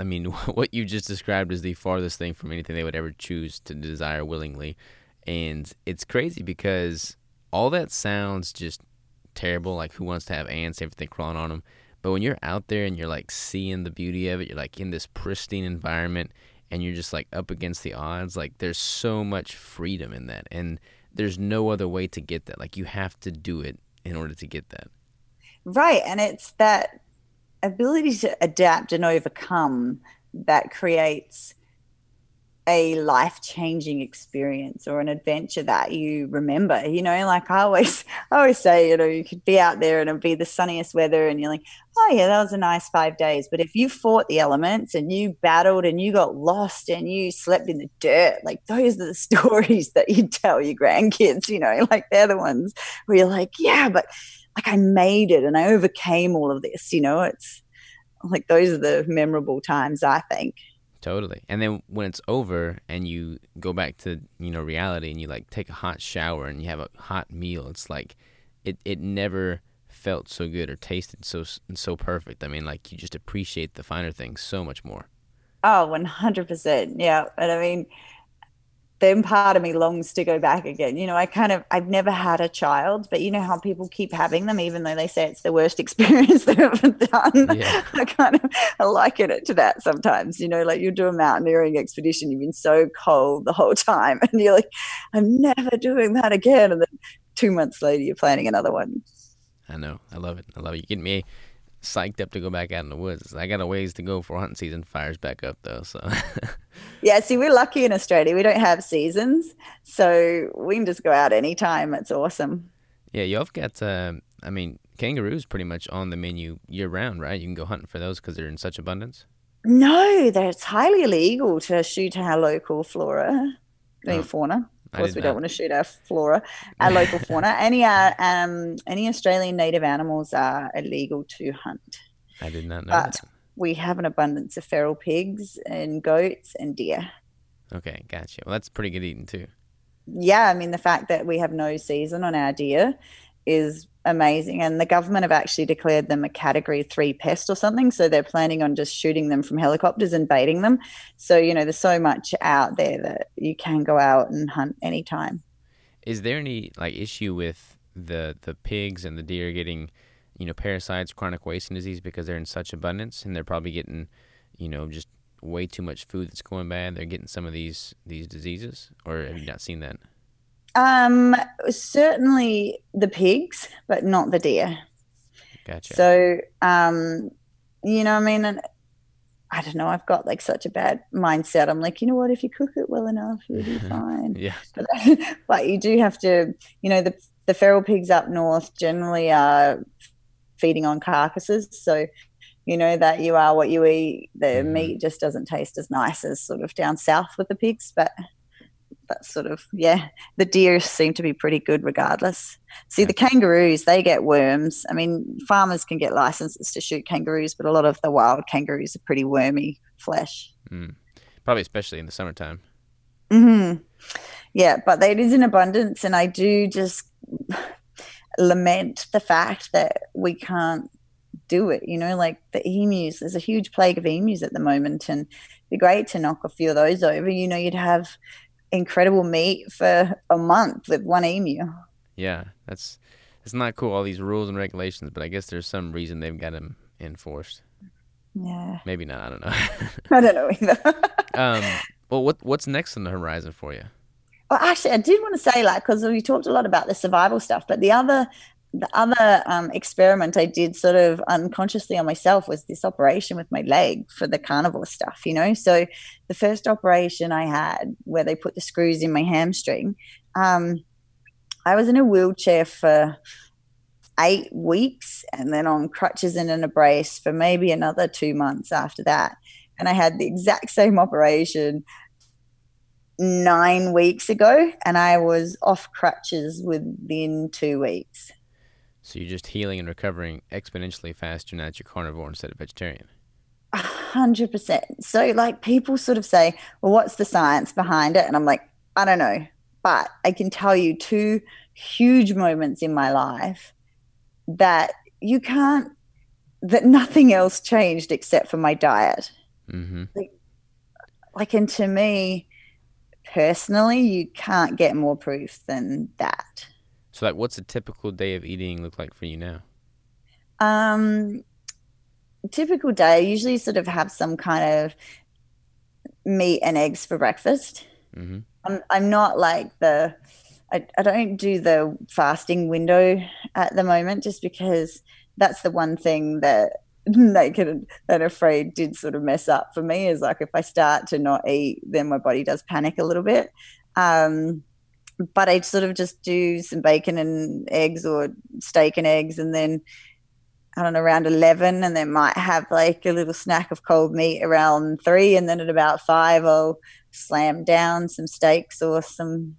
I mean, what you just described is the farthest thing from anything they would ever choose to desire willingly. And it's crazy because all that sounds just terrible. Like, who wants to have ants, everything crawling on them? But when you're out there and you're like seeing the beauty of it, you're like in this pristine environment and you're just like up against the odds, like, there's so much freedom in that. And there's no other way to get that. Like, you have to do it in order to get that. Right. And it's that ability to adapt and overcome that creates a life changing experience or an adventure that you remember. You know, like I always I always say, you know, you could be out there and it'd be the sunniest weather and you're like, oh yeah, that was a nice five days. But if you fought the elements and you battled and you got lost and you slept in the dirt, like those are the stories that you tell your grandkids, you know, like they're the ones where you're like, yeah, but like I made it and I overcame all of this, you know, it's like those are the memorable times I think. Totally. And then when it's over and you go back to, you know, reality and you like take a hot shower and you have a hot meal, it's like it, it never felt so good or tasted so so perfect. I mean, like you just appreciate the finer things so much more. Oh, 100%. Yeah. And I mean, then part of me longs to go back again. You know, I kind of I've never had a child, but you know how people keep having them, even though they say it's the worst experience they've ever done. Yeah. I kind of I liken it to that sometimes. You know, like you do a mountaineering expedition, you've been so cold the whole time, and you're like, I'm never doing that again. And then two months later, you're planning another one. I know. I love it. I love it. You get me psyched up to go back out in the woods. I got a ways to go for hunting season fires back up though. So yeah, see, we're lucky in Australia. We don't have seasons, so we can just go out anytime. It's awesome. Yeah, you've got. Uh, I mean, kangaroos pretty much on the menu year round, right? You can go hunting for those because they're in such abundance. No, it's highly illegal to shoot our local flora, I mean, oh. fauna. Of course, we don't want to shoot our flora, our local fauna. Any uh, um, any Australian native animals are illegal to hunt. I did not know but that. we have an abundance of feral pigs and goats and deer. Okay, gotcha. Well, that's pretty good eating too. Yeah, I mean the fact that we have no season on our deer is amazing. And the government have actually declared them a category three pest or something. So they're planning on just shooting them from helicopters and baiting them. So, you know, there's so much out there that you can go out and hunt anytime. Is there any like issue with the the pigs and the deer getting, you know, parasites, chronic wasting disease because they're in such abundance and they're probably getting, you know, just way too much food that's going bad. They're getting some of these these diseases, or have you not seen that? Um, certainly the pigs, but not the deer. Gotcha. So, um, you know, I mean, and I don't know. I've got like such a bad mindset. I'm like, you know what? If you cook it well enough, you'll be fine. yeah. But, but, you do have to, you know, the the feral pigs up north generally are feeding on carcasses, so you know that you are what you eat. The mm. meat just doesn't taste as nice as sort of down south with the pigs, but that's sort of yeah the deer seem to be pretty good regardless. See the kangaroos they get worms. I mean farmers can get licenses to shoot kangaroos but a lot of the wild kangaroos are pretty wormy flesh. Mm. probably especially in the summertime. Mm-hmm. yeah but it is in abundance and i do just lament the fact that we can't do it you know like the emus there's a huge plague of emus at the moment and it'd be great to knock a few of those over. You know you'd have incredible meat for a month with one emu. Yeah, that's it's not cool. All these rules and regulations, but I guess there's some reason they've got them enforced. Yeah. Maybe not. I don't know. I don't know either. um. Well, what what's next on the horizon for you? Well, actually, I did want to say, like, because we talked a lot about the survival stuff, but the other the other um, experiment I did sort of unconsciously on myself was this operation with my leg for the carnivore stuff, you know. So the first operation I had where they put the screws in my hamstring, um, I was in a wheelchair for eight weeks and then on crutches and in a brace for maybe another two months after that. And I had the exact same operation nine weeks ago, and I was off crutches within two weeks. So you're just healing and recovering exponentially faster now that you're carnivore instead of vegetarian. A hundred percent. So, like, people sort of say, "Well, what's the science behind it?" And I'm like, I don't know, but I can tell you two huge moments in my life that you can't, that nothing else changed except for my diet. Mm-hmm. Like, like, and to me, personally, you can't get more proof than that. So, like, what's a typical day of eating look like for you now? Um, typical day, I usually sort of have some kind of meat and eggs for breakfast. Mm-hmm. I'm, I'm not like the, I, I don't do the fasting window at the moment just because that's the one thing that naked and afraid did sort of mess up for me is like if I start to not eat, then my body does panic a little bit. Um, but I sort of just do some bacon and eggs or steak and eggs and then I don't know, around 11, and then might have like a little snack of cold meat around three. And then at about five, I'll slam down some steaks or some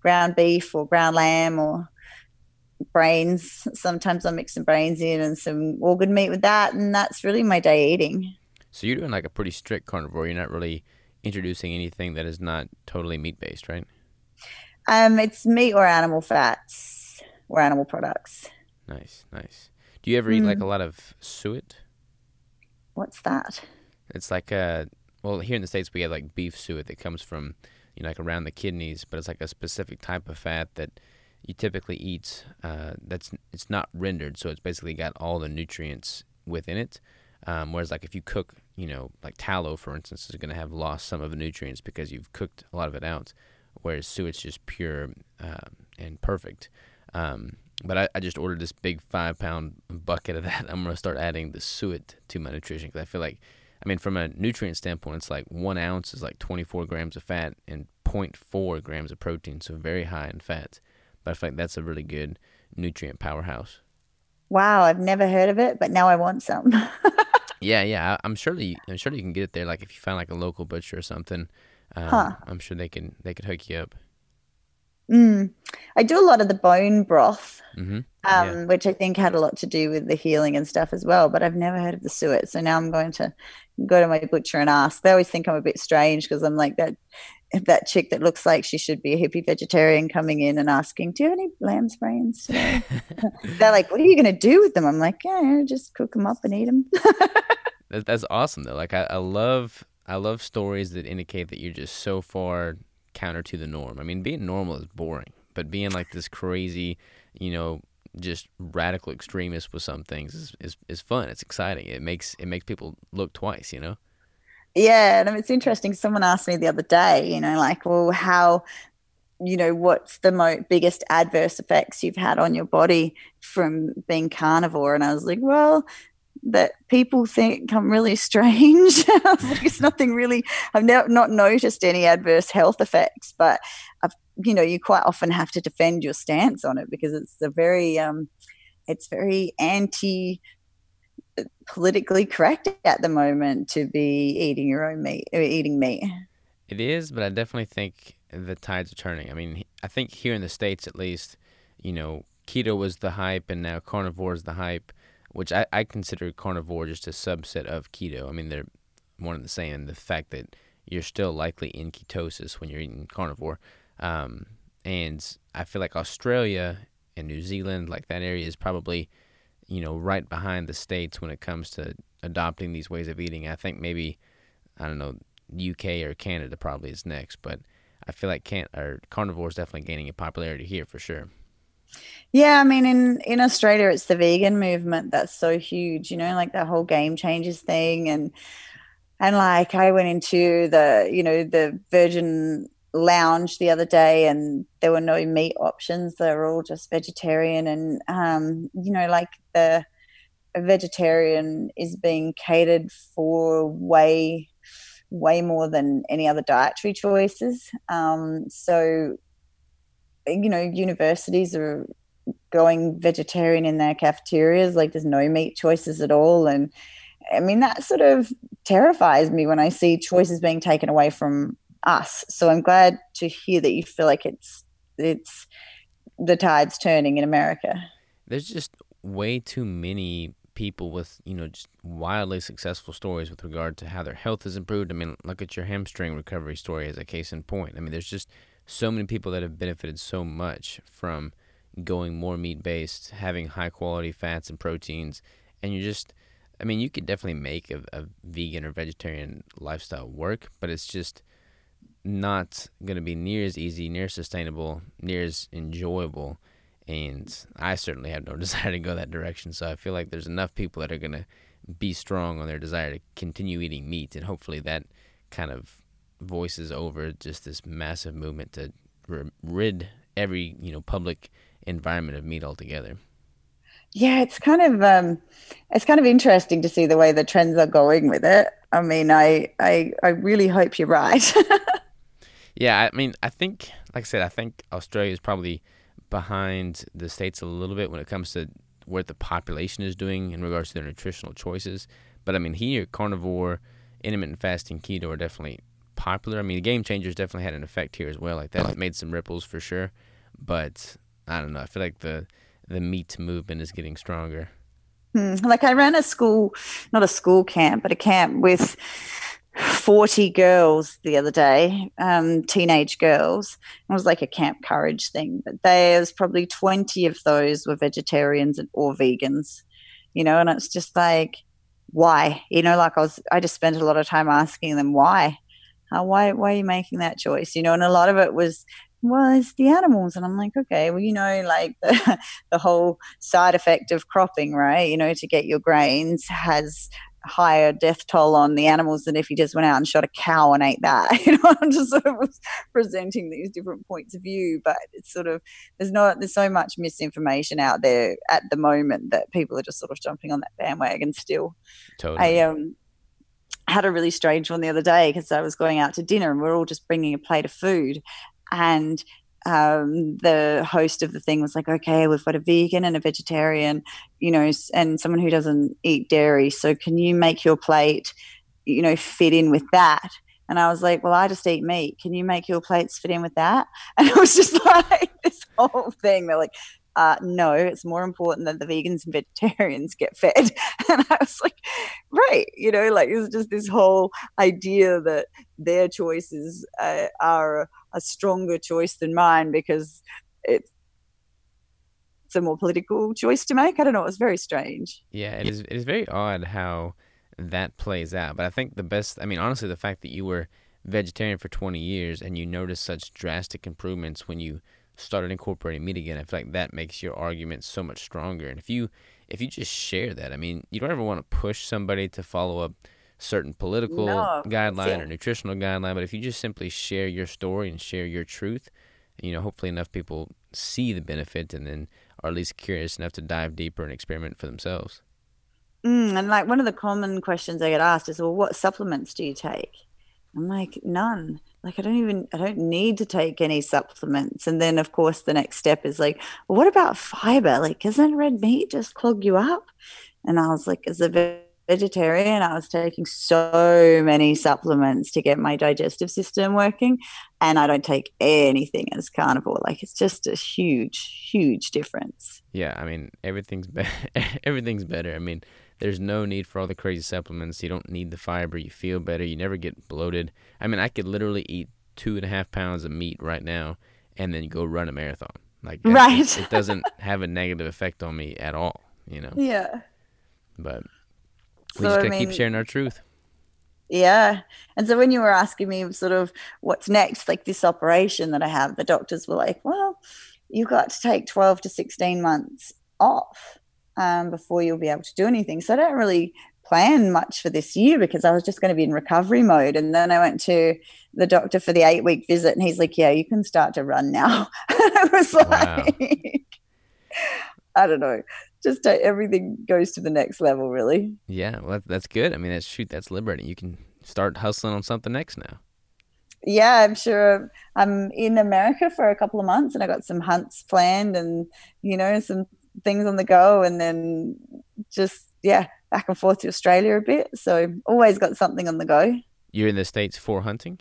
ground beef or ground lamb or brains. Sometimes I mix some brains in and some organ meat with that. And that's really my day eating. So you're doing like a pretty strict carnivore. You're not really introducing anything that is not totally meat based, right? Um, it's meat or animal fats or animal products. Nice, nice. Do you ever eat like a lot of suet? What's that? It's like a well, here in the states we have like beef suet that comes from you know like around the kidneys, but it's like a specific type of fat that you typically eat. Uh, that's it's not rendered, so it's basically got all the nutrients within it. Um, whereas like if you cook, you know, like tallow for instance is going to have lost some of the nutrients because you've cooked a lot of it out. Whereas suet's just pure uh, and perfect. Um, but I, I just ordered this big five pound bucket of that. I'm gonna start adding the suet to my nutrition because I feel like, I mean, from a nutrient standpoint, it's like one ounce is like 24 grams of fat and 0.4 grams of protein, so very high in fat. But I feel like that's a really good nutrient powerhouse. Wow, I've never heard of it, but now I want some. yeah, yeah, I, am sure you, I'm sure you can get it there. Like if you find like a local butcher or something, um, huh. I'm sure they can they could hook you up. Mm. I do a lot of the bone broth, mm-hmm. um, yeah. which I think had a lot to do with the healing and stuff as well. But I've never heard of the suet, so now I'm going to go to my butcher and ask. They always think I'm a bit strange because I'm like that that chick that looks like she should be a hippie vegetarian coming in and asking, "Do you have any lamb's brains?" They're like, "What are you going to do with them?" I'm like, "Yeah, just cook them up and eat them." that's, that's awesome though. Like I, I love I love stories that indicate that you're just so far counter to the norm. I mean, being normal is boring, but being like this crazy, you know, just radical extremist with some things is, is, is fun. It's exciting. It makes it makes people look twice, you know. Yeah, and it's interesting. Someone asked me the other day, you know, like, well, how, you know, what's the mo- biggest adverse effects you've had on your body from being carnivore? And I was like, well, that people think I'm really strange. it's nothing really. I've not noticed any adverse health effects, but I've you know you quite often have to defend your stance on it because it's a very um, it's very anti uh, politically correct at the moment to be eating your own meat uh, eating meat. It is, but I definitely think the tides are turning. I mean, I think here in the states, at least, you know, keto was the hype, and now carnivore is the hype which I, I consider carnivore just a subset of keto. I mean, they're one and the same. The fact that you're still likely in ketosis when you're eating carnivore. Um, and I feel like Australia and New Zealand, like that area, is probably, you know, right behind the states when it comes to adopting these ways of eating. I think maybe, I don't know, UK or Canada probably is next, but I feel like can or carnivore is definitely gaining in popularity here for sure. Yeah, I mean, in in Australia, it's the vegan movement that's so huge. You know, like the whole game changers thing, and and like I went into the you know the Virgin Lounge the other day, and there were no meat options. They were all just vegetarian, and um, you know, like the vegetarian is being catered for way way more than any other dietary choices. Um, so you know, universities are going vegetarian in their cafeterias, like there's no meat choices at all. And I mean, that sort of terrifies me when I see choices being taken away from us. So I'm glad to hear that you feel like it's it's the tide's turning in America. There's just way too many people with you know just wildly successful stories with regard to how their health has improved. I mean, look at your hamstring recovery story as a case in point. I mean, there's just so many people that have benefited so much from going more meat based, having high quality fats and proteins, and you just I mean, you could definitely make a, a vegan or vegetarian lifestyle work, but it's just not going to be near as easy, near as sustainable, near as enjoyable. And I certainly have no desire to go that direction. So I feel like there's enough people that are going to be strong on their desire to continue eating meat. And hopefully that kind of voices over just this massive movement to rid every, you know, public environment of meat altogether. Yeah, it's kind of um, it's kind of interesting to see the way the trends are going with it. I mean, I I, I really hope you're right. yeah, I mean, I think, like I said, I think Australia is probably behind the states a little bit when it comes to what the population is doing in regards to their nutritional choices. But I mean, here, carnivore, intermittent fasting, keto are definitely popular. I mean, game changers definitely had an effect here as well. Like that made some ripples for sure. But I don't know. I feel like the the meat movement is getting stronger. Hmm. Like I ran a school, not a school camp, but a camp with 40 girls the other day, um, teenage girls. It was like a camp courage thing, but there's probably 20 of those were vegetarians or vegans, you know, and it's just like, why? You know, like I was, I just spent a lot of time asking them why. Why, why are you making that choice? You know, and a lot of it was well, it's the animals. And I'm like, okay, well, you know, like the, the whole side effect of cropping, right? You know, to get your grains has higher death toll on the animals than if you just went out and shot a cow and ate that. You know, I'm just sort of presenting these different points of view, but it's sort of there's not there's so much misinformation out there at the moment that people are just sort of jumping on that bandwagon still. Totally. I um had a really strange one the other day because I was going out to dinner and we are all just bringing a plate of food and um, the host of the thing was like, okay, we've got a vegan and a vegetarian, you know, and someone who doesn't eat dairy. So can you make your plate, you know, fit in with that? And I was like, well, I just eat meat. Can you make your plates fit in with that? And it was just like this whole thing. They're like, uh, no, it's more important that the vegans and vegetarians get fed. And I was like, right, you know, like it's just this whole idea that their choices uh, are a stronger choice than mine because it's it's a more political choice to make. I don't know. It was very strange. Yeah, it is. It is very odd how that plays out. But I think the best. I mean, honestly, the fact that you were vegetarian for 20 years and you noticed such drastic improvements when you started incorporating meat again, I feel like that makes your argument so much stronger. And if you if you just share that, I mean, you don't ever want to push somebody to follow a certain political no, guideline or nutritional guideline, but if you just simply share your story and share your truth, you know, hopefully enough people see the benefit and then are at least curious enough to dive deeper and experiment for themselves. Mm, and like one of the common questions I get asked is, well, what supplements do you take? I'm like, none. Like, I don't even, I don't need to take any supplements. And then, of course, the next step is like, well, what about fiber? Like, isn't red meat just clog you up? And I was like, as a vegetarian, I was taking so many supplements to get my digestive system working. And I don't take anything as carnivore. Like, it's just a huge, huge difference. Yeah. I mean, everything's, be- everything's better. I mean, there's no need for all the crazy supplements. You don't need the fiber. You feel better. You never get bloated. I mean, I could literally eat two and a half pounds of meat right now and then go run a marathon. Like, right. It, it doesn't have a negative effect on me at all, you know? Yeah. But we so, just gotta I mean, keep sharing our truth. Yeah. And so when you were asking me sort of what's next, like this operation that I have, the doctors were like, well, you've got to take 12 to 16 months off um, before you'll be able to do anything. So I don't really plan much for this year because I was just going to be in recovery mode. And then I went to the doctor for the eight week visit, and he's like, "Yeah, you can start to run now." I was like. I don't know. Just uh, everything goes to the next level, really. Yeah, well, that's good. I mean, that's shoot, that's liberating. You can start hustling on something next now. Yeah, I'm sure. I'm in America for a couple of months, and I got some hunts planned, and you know, some things on the go and then just yeah back and forth to australia a bit so always got something on the go you're in the states for hunting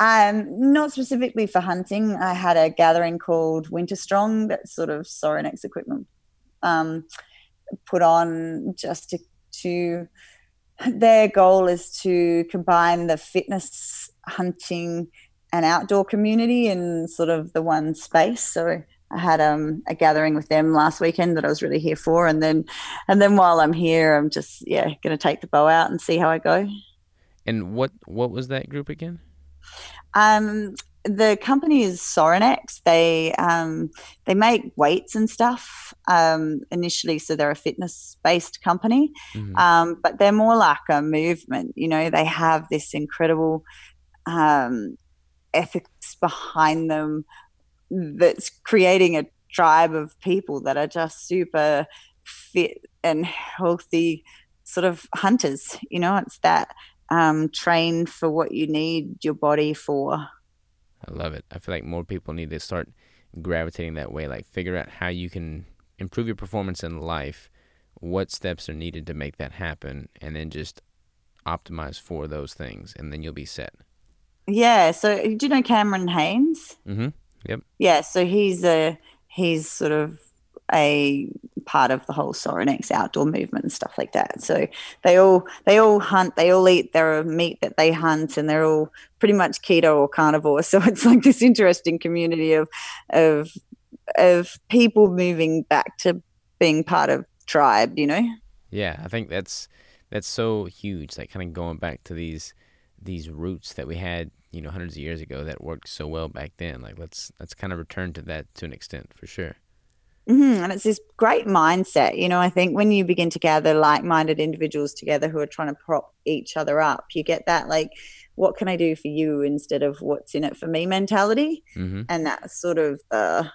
Um, not specifically for hunting. I had a gathering called Winter Strong that's sort of Sorinex equipment um, put on just to, to their goal is to combine the fitness, hunting, and outdoor community in sort of the one space. So I had um, a gathering with them last weekend that I was really here for, and then and then while I'm here, I'm just yeah going to take the bow out and see how I go. And what what was that group again? Um, the company is Sorinex. They um, they make weights and stuff um, initially, so they're a fitness based company, mm-hmm. um, but they're more like a movement. You know, they have this incredible um, ethics behind them that's creating a tribe of people that are just super fit and healthy, sort of hunters. You know, it's that um, trained for what you need your body for. I love it. I feel like more people need to start gravitating that way. Like figure out how you can improve your performance in life, what steps are needed to make that happen, and then just optimize for those things, and then you'll be set. Yeah. So do you know Cameron Hanes? Mm-hmm. Yep. Yeah. So he's a he's sort of a part of the whole Sorinex outdoor movement and stuff like that. So they all they all hunt, they all eat their meat that they hunt, and they're all pretty much keto or carnivore. So it's like this interesting community of of of people moving back to being part of tribe. You know? Yeah, I think that's that's so huge. Like kind of going back to these these roots that we had you know hundreds of years ago that worked so well back then like let's let's kind of return to that to an extent for sure Mm-hmm. And it's this great mindset. You know, I think when you begin to gather like minded individuals together who are trying to prop each other up, you get that, like, what can I do for you instead of what's in it for me mentality. Mm-hmm. And that's sort of the.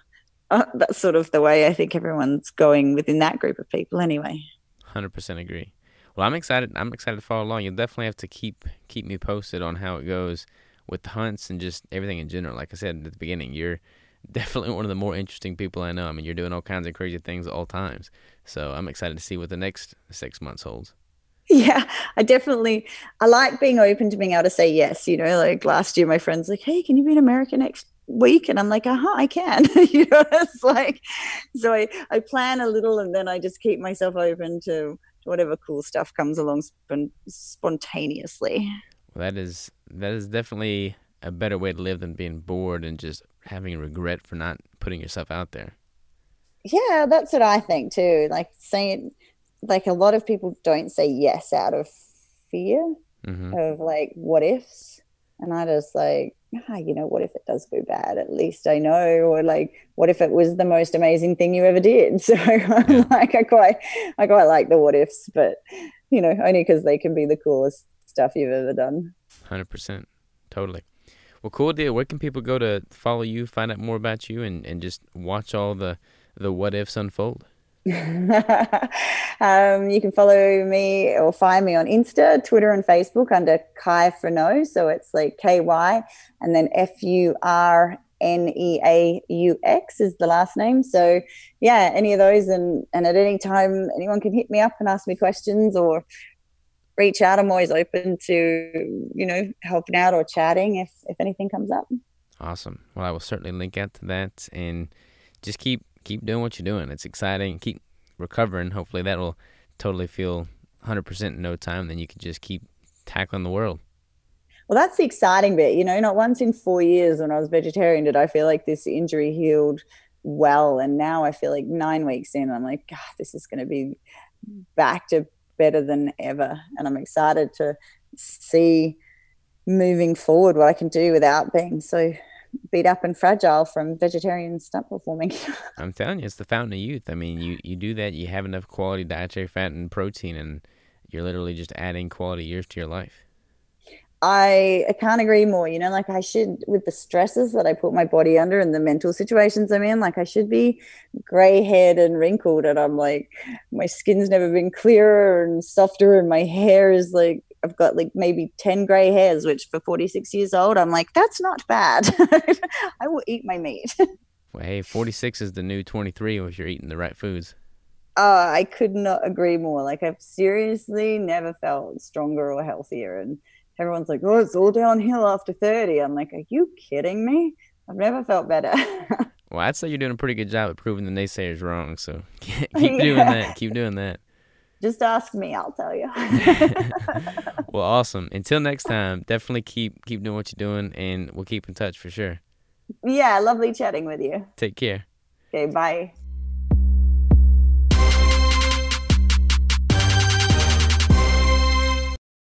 Uh, that's sort of the way I think everyone's going within that group of people, anyway. Hundred percent agree. Well, I'm excited. I'm excited to follow along. You'll definitely have to keep keep me posted on how it goes with the hunts and just everything in general. Like I said at the beginning, you're definitely one of the more interesting people I know. I mean, you're doing all kinds of crazy things at all times. So I'm excited to see what the next six months holds. Yeah, I definitely I like being open to being able to say yes. You know, like last year, my friends like, "Hey, can you be in America next week?" And I'm like, "Uh huh, I can." you know, it's like so I I plan a little and then I just keep myself open to whatever cool stuff comes along spontaneously. Well, that is that is definitely a better way to live than being bored and just having regret for not putting yourself out there. Yeah, that's what I think too. Like saying, like a lot of people don't say yes out of fear mm-hmm. of like what ifs, and I just like, ah, you know, what if it does go bad? At least I know, or like, what if it was the most amazing thing you ever did? So I'm like, I quite, I quite like the what ifs, but you know, only because they can be the coolest stuff you've ever done. Hundred percent, totally. Well, cool deal. Where can people go to follow you, find out more about you, and, and just watch all the, the what ifs unfold? um, you can follow me or find me on Insta, Twitter, and Facebook under Ky Furneaux. So it's like K Y and then F U R N E A U X is the last name. So yeah, any of those, and and at any time, anyone can hit me up and ask me questions or reach out. I'm always open to, you know, helping out or chatting if, if anything comes up. Awesome. Well, I will certainly link out to that and just keep keep doing what you're doing. It's exciting. Keep recovering. Hopefully that'll totally feel 100% in no time. Then you can just keep tackling the world. Well, that's the exciting bit. You know, not once in four years when I was vegetarian did I feel like this injury healed well. And now I feel like nine weeks in, I'm like, God, this is going to be back to better than ever. And I'm excited to see moving forward what I can do without being so beat up and fragile from vegetarian stunt performing. I'm telling you, it's the fountain of youth. I mean, you, you do that, you have enough quality dietary fat and protein, and you're literally just adding quality years to your life. I, I can't agree more. You know, like I should, with the stresses that I put my body under and the mental situations I'm in, like I should be gray haired and wrinkled. And I'm like, my skin's never been clearer and softer. And my hair is like, I've got like maybe 10 gray hairs, which for 46 years old, I'm like, that's not bad. I will eat my meat. well, hey, 46 is the new 23 if you're eating the right foods. Uh, I could not agree more. Like I've seriously never felt stronger or healthier. And, everyone's like, oh, it's all downhill after 30. I'm like, are you kidding me? I've never felt better. well, I'd say you're doing a pretty good job at proving the naysayers wrong. So keep yeah. doing that. Keep doing that. Just ask me, I'll tell you. well, awesome. Until next time, definitely keep keep doing what you're doing, and we'll keep in touch for sure. Yeah, lovely chatting with you. Take care. Okay, bye.